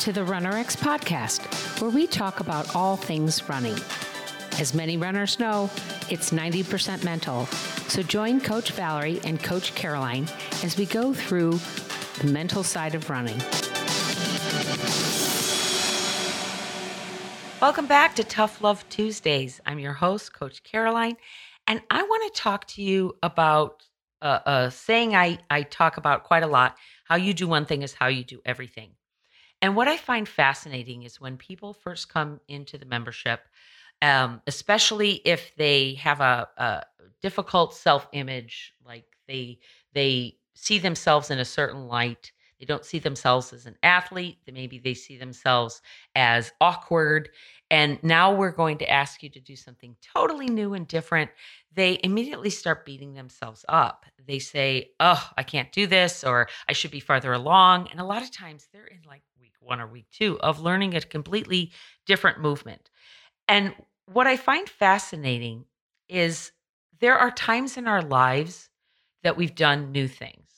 to the RunRx podcast, where we talk about all things running. As many runners know, it's 90% mental. So join Coach Valerie and Coach Caroline as we go through the mental side of running. Welcome back to Tough Love Tuesdays. I'm your host, Coach Caroline, and I want to talk to you about a, a saying I, I talk about quite a lot how you do one thing is how you do everything. And what I find fascinating is when people first come into the membership, um, especially if they have a, a difficult self-image, like they they see themselves in a certain light. They don't see themselves as an athlete. Maybe they see themselves as awkward. And now we're going to ask you to do something totally new and different. They immediately start beating themselves up. They say, Oh, I can't do this, or I should be farther along. And a lot of times they're in like week one or week two of learning a completely different movement. And what I find fascinating is there are times in our lives that we've done new things.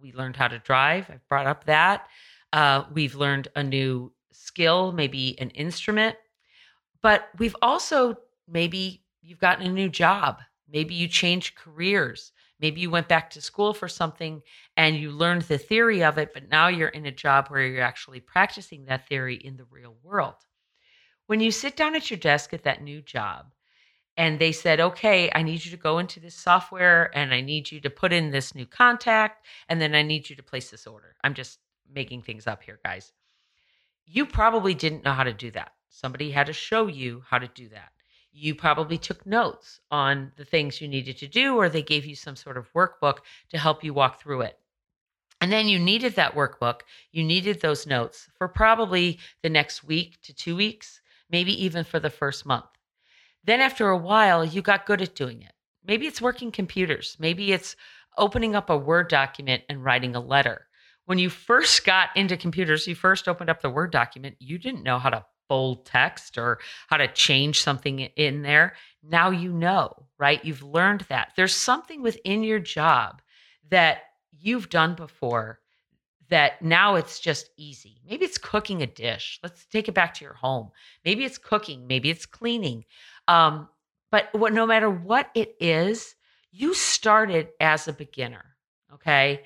We learned how to drive. I've brought up that. Uh, we've learned a new skill, maybe an instrument. But we've also maybe you've gotten a new job. Maybe you changed careers. Maybe you went back to school for something and you learned the theory of it, but now you're in a job where you're actually practicing that theory in the real world. When you sit down at your desk at that new job and they said, okay, I need you to go into this software and I need you to put in this new contact and then I need you to place this order. I'm just making things up here, guys. You probably didn't know how to do that. Somebody had to show you how to do that. You probably took notes on the things you needed to do, or they gave you some sort of workbook to help you walk through it. And then you needed that workbook, you needed those notes for probably the next week to two weeks, maybe even for the first month. Then after a while, you got good at doing it. Maybe it's working computers, maybe it's opening up a Word document and writing a letter. When you first got into computers, you first opened up the Word document, you didn't know how to bold text or how to change something in there. Now you know, right? You've learned that. There's something within your job that you've done before that now it's just easy. Maybe it's cooking a dish. Let's take it back to your home. Maybe it's cooking, maybe it's cleaning. Um, but what, no matter what it is, you started as a beginner. Okay.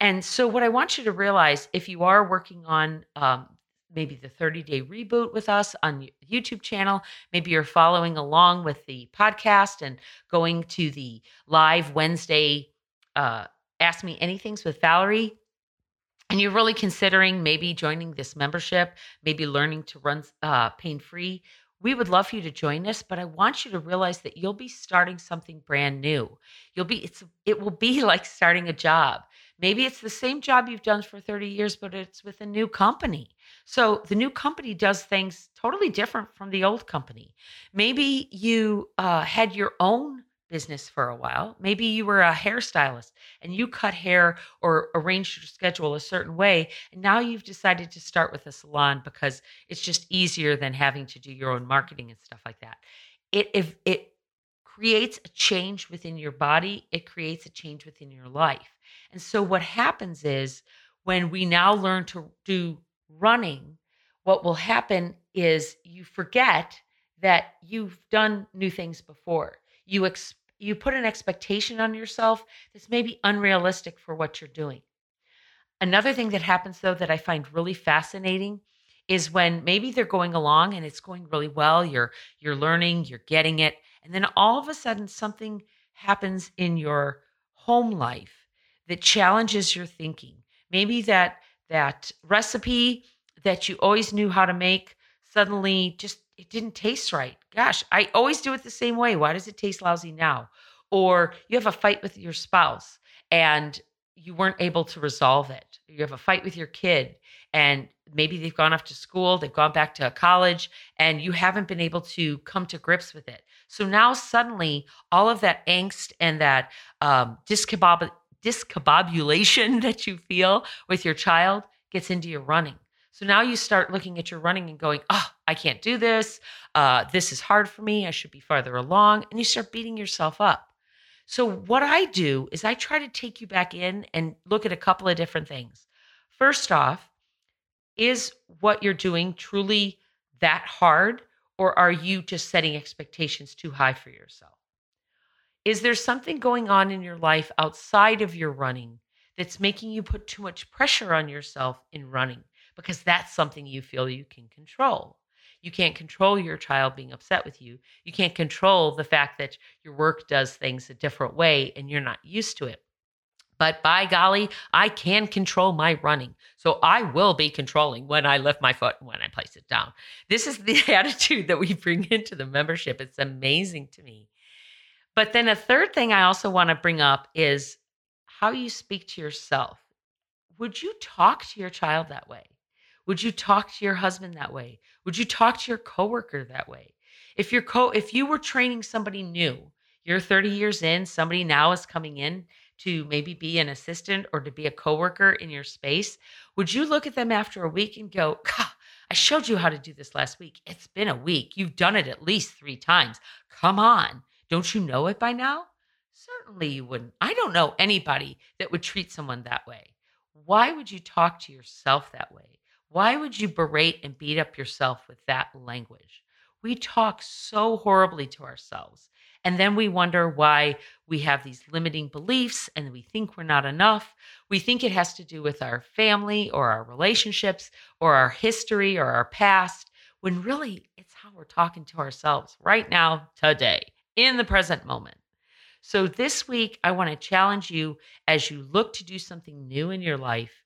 And so, what I want you to realize if you are working on um, maybe the 30 day reboot with us on YouTube channel. Maybe you're following along with the podcast and going to the live Wednesday uh, Ask Me Anythings with Valerie. And you're really considering maybe joining this membership, maybe learning to run uh, pain free. We would love for you to join us, but I want you to realize that you'll be starting something brand new. You'll be it's it will be like starting a job. Maybe it's the same job you've done for 30 years, but it's with a new company. So the new company does things totally different from the old company. Maybe you uh, had your own business for a while. Maybe you were a hairstylist and you cut hair or arranged your schedule a certain way. And now you've decided to start with a salon because it's just easier than having to do your own marketing and stuff like that. It if it creates a change within your body, it creates a change within your life. And so what happens is when we now learn to do running, what will happen is you forget that you've done new things before. You ex- you put an expectation on yourself that's maybe unrealistic for what you're doing. Another thing that happens though that I find really fascinating is when maybe they're going along and it's going really well, you're you're learning, you're getting it, and then all of a sudden something happens in your home life that challenges your thinking. Maybe that that recipe that you always knew how to make suddenly just it didn't taste right. Gosh, I always do it the same way. Why does it taste lousy now? Or you have a fight with your spouse and you weren't able to resolve it. You have a fight with your kid and maybe they've gone off to school, they've gone back to college, and you haven't been able to come to grips with it. So now suddenly, all of that angst and that um, discombobulation that you feel with your child gets into your running. So now you start looking at your running and going, oh, I can't do this. Uh, this is hard for me. I should be farther along. And you start beating yourself up. So, what I do is I try to take you back in and look at a couple of different things. First off, is what you're doing truly that hard, or are you just setting expectations too high for yourself? Is there something going on in your life outside of your running that's making you put too much pressure on yourself in running? Because that's something you feel you can control. You can't control your child being upset with you. You can't control the fact that your work does things a different way and you're not used to it. But by golly, I can control my running. So I will be controlling when I lift my foot and when I place it down. This is the attitude that we bring into the membership. It's amazing to me. But then a third thing I also want to bring up is how you speak to yourself. Would you talk to your child that way? Would you talk to your husband that way? Would you talk to your coworker that way? If your co if you were training somebody new, you're 30 years in, somebody now is coming in to maybe be an assistant or to be a coworker in your space, would you look at them after a week and go, I showed you how to do this last week. It's been a week. You've done it at least three times. Come on. Don't you know it by now? Certainly you wouldn't. I don't know anybody that would treat someone that way. Why would you talk to yourself that way? Why would you berate and beat up yourself with that language? We talk so horribly to ourselves. And then we wonder why we have these limiting beliefs and we think we're not enough. We think it has to do with our family or our relationships or our history or our past, when really it's how we're talking to ourselves right now, today, in the present moment. So this week, I want to challenge you as you look to do something new in your life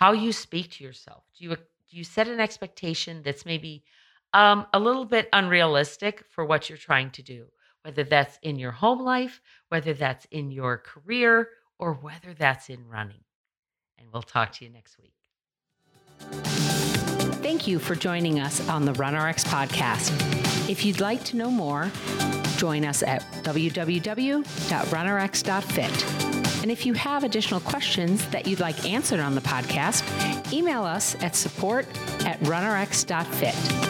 how you speak to yourself. Do you do you set an expectation that's maybe um, a little bit unrealistic for what you're trying to do, whether that's in your home life, whether that's in your career, or whether that's in running. And we'll talk to you next week. Thank you for joining us on the RunRx podcast. If you'd like to know more, join us at www.runrx.fit. And if you have additional questions that you'd like answered on the podcast, email us at support at runrx.fit.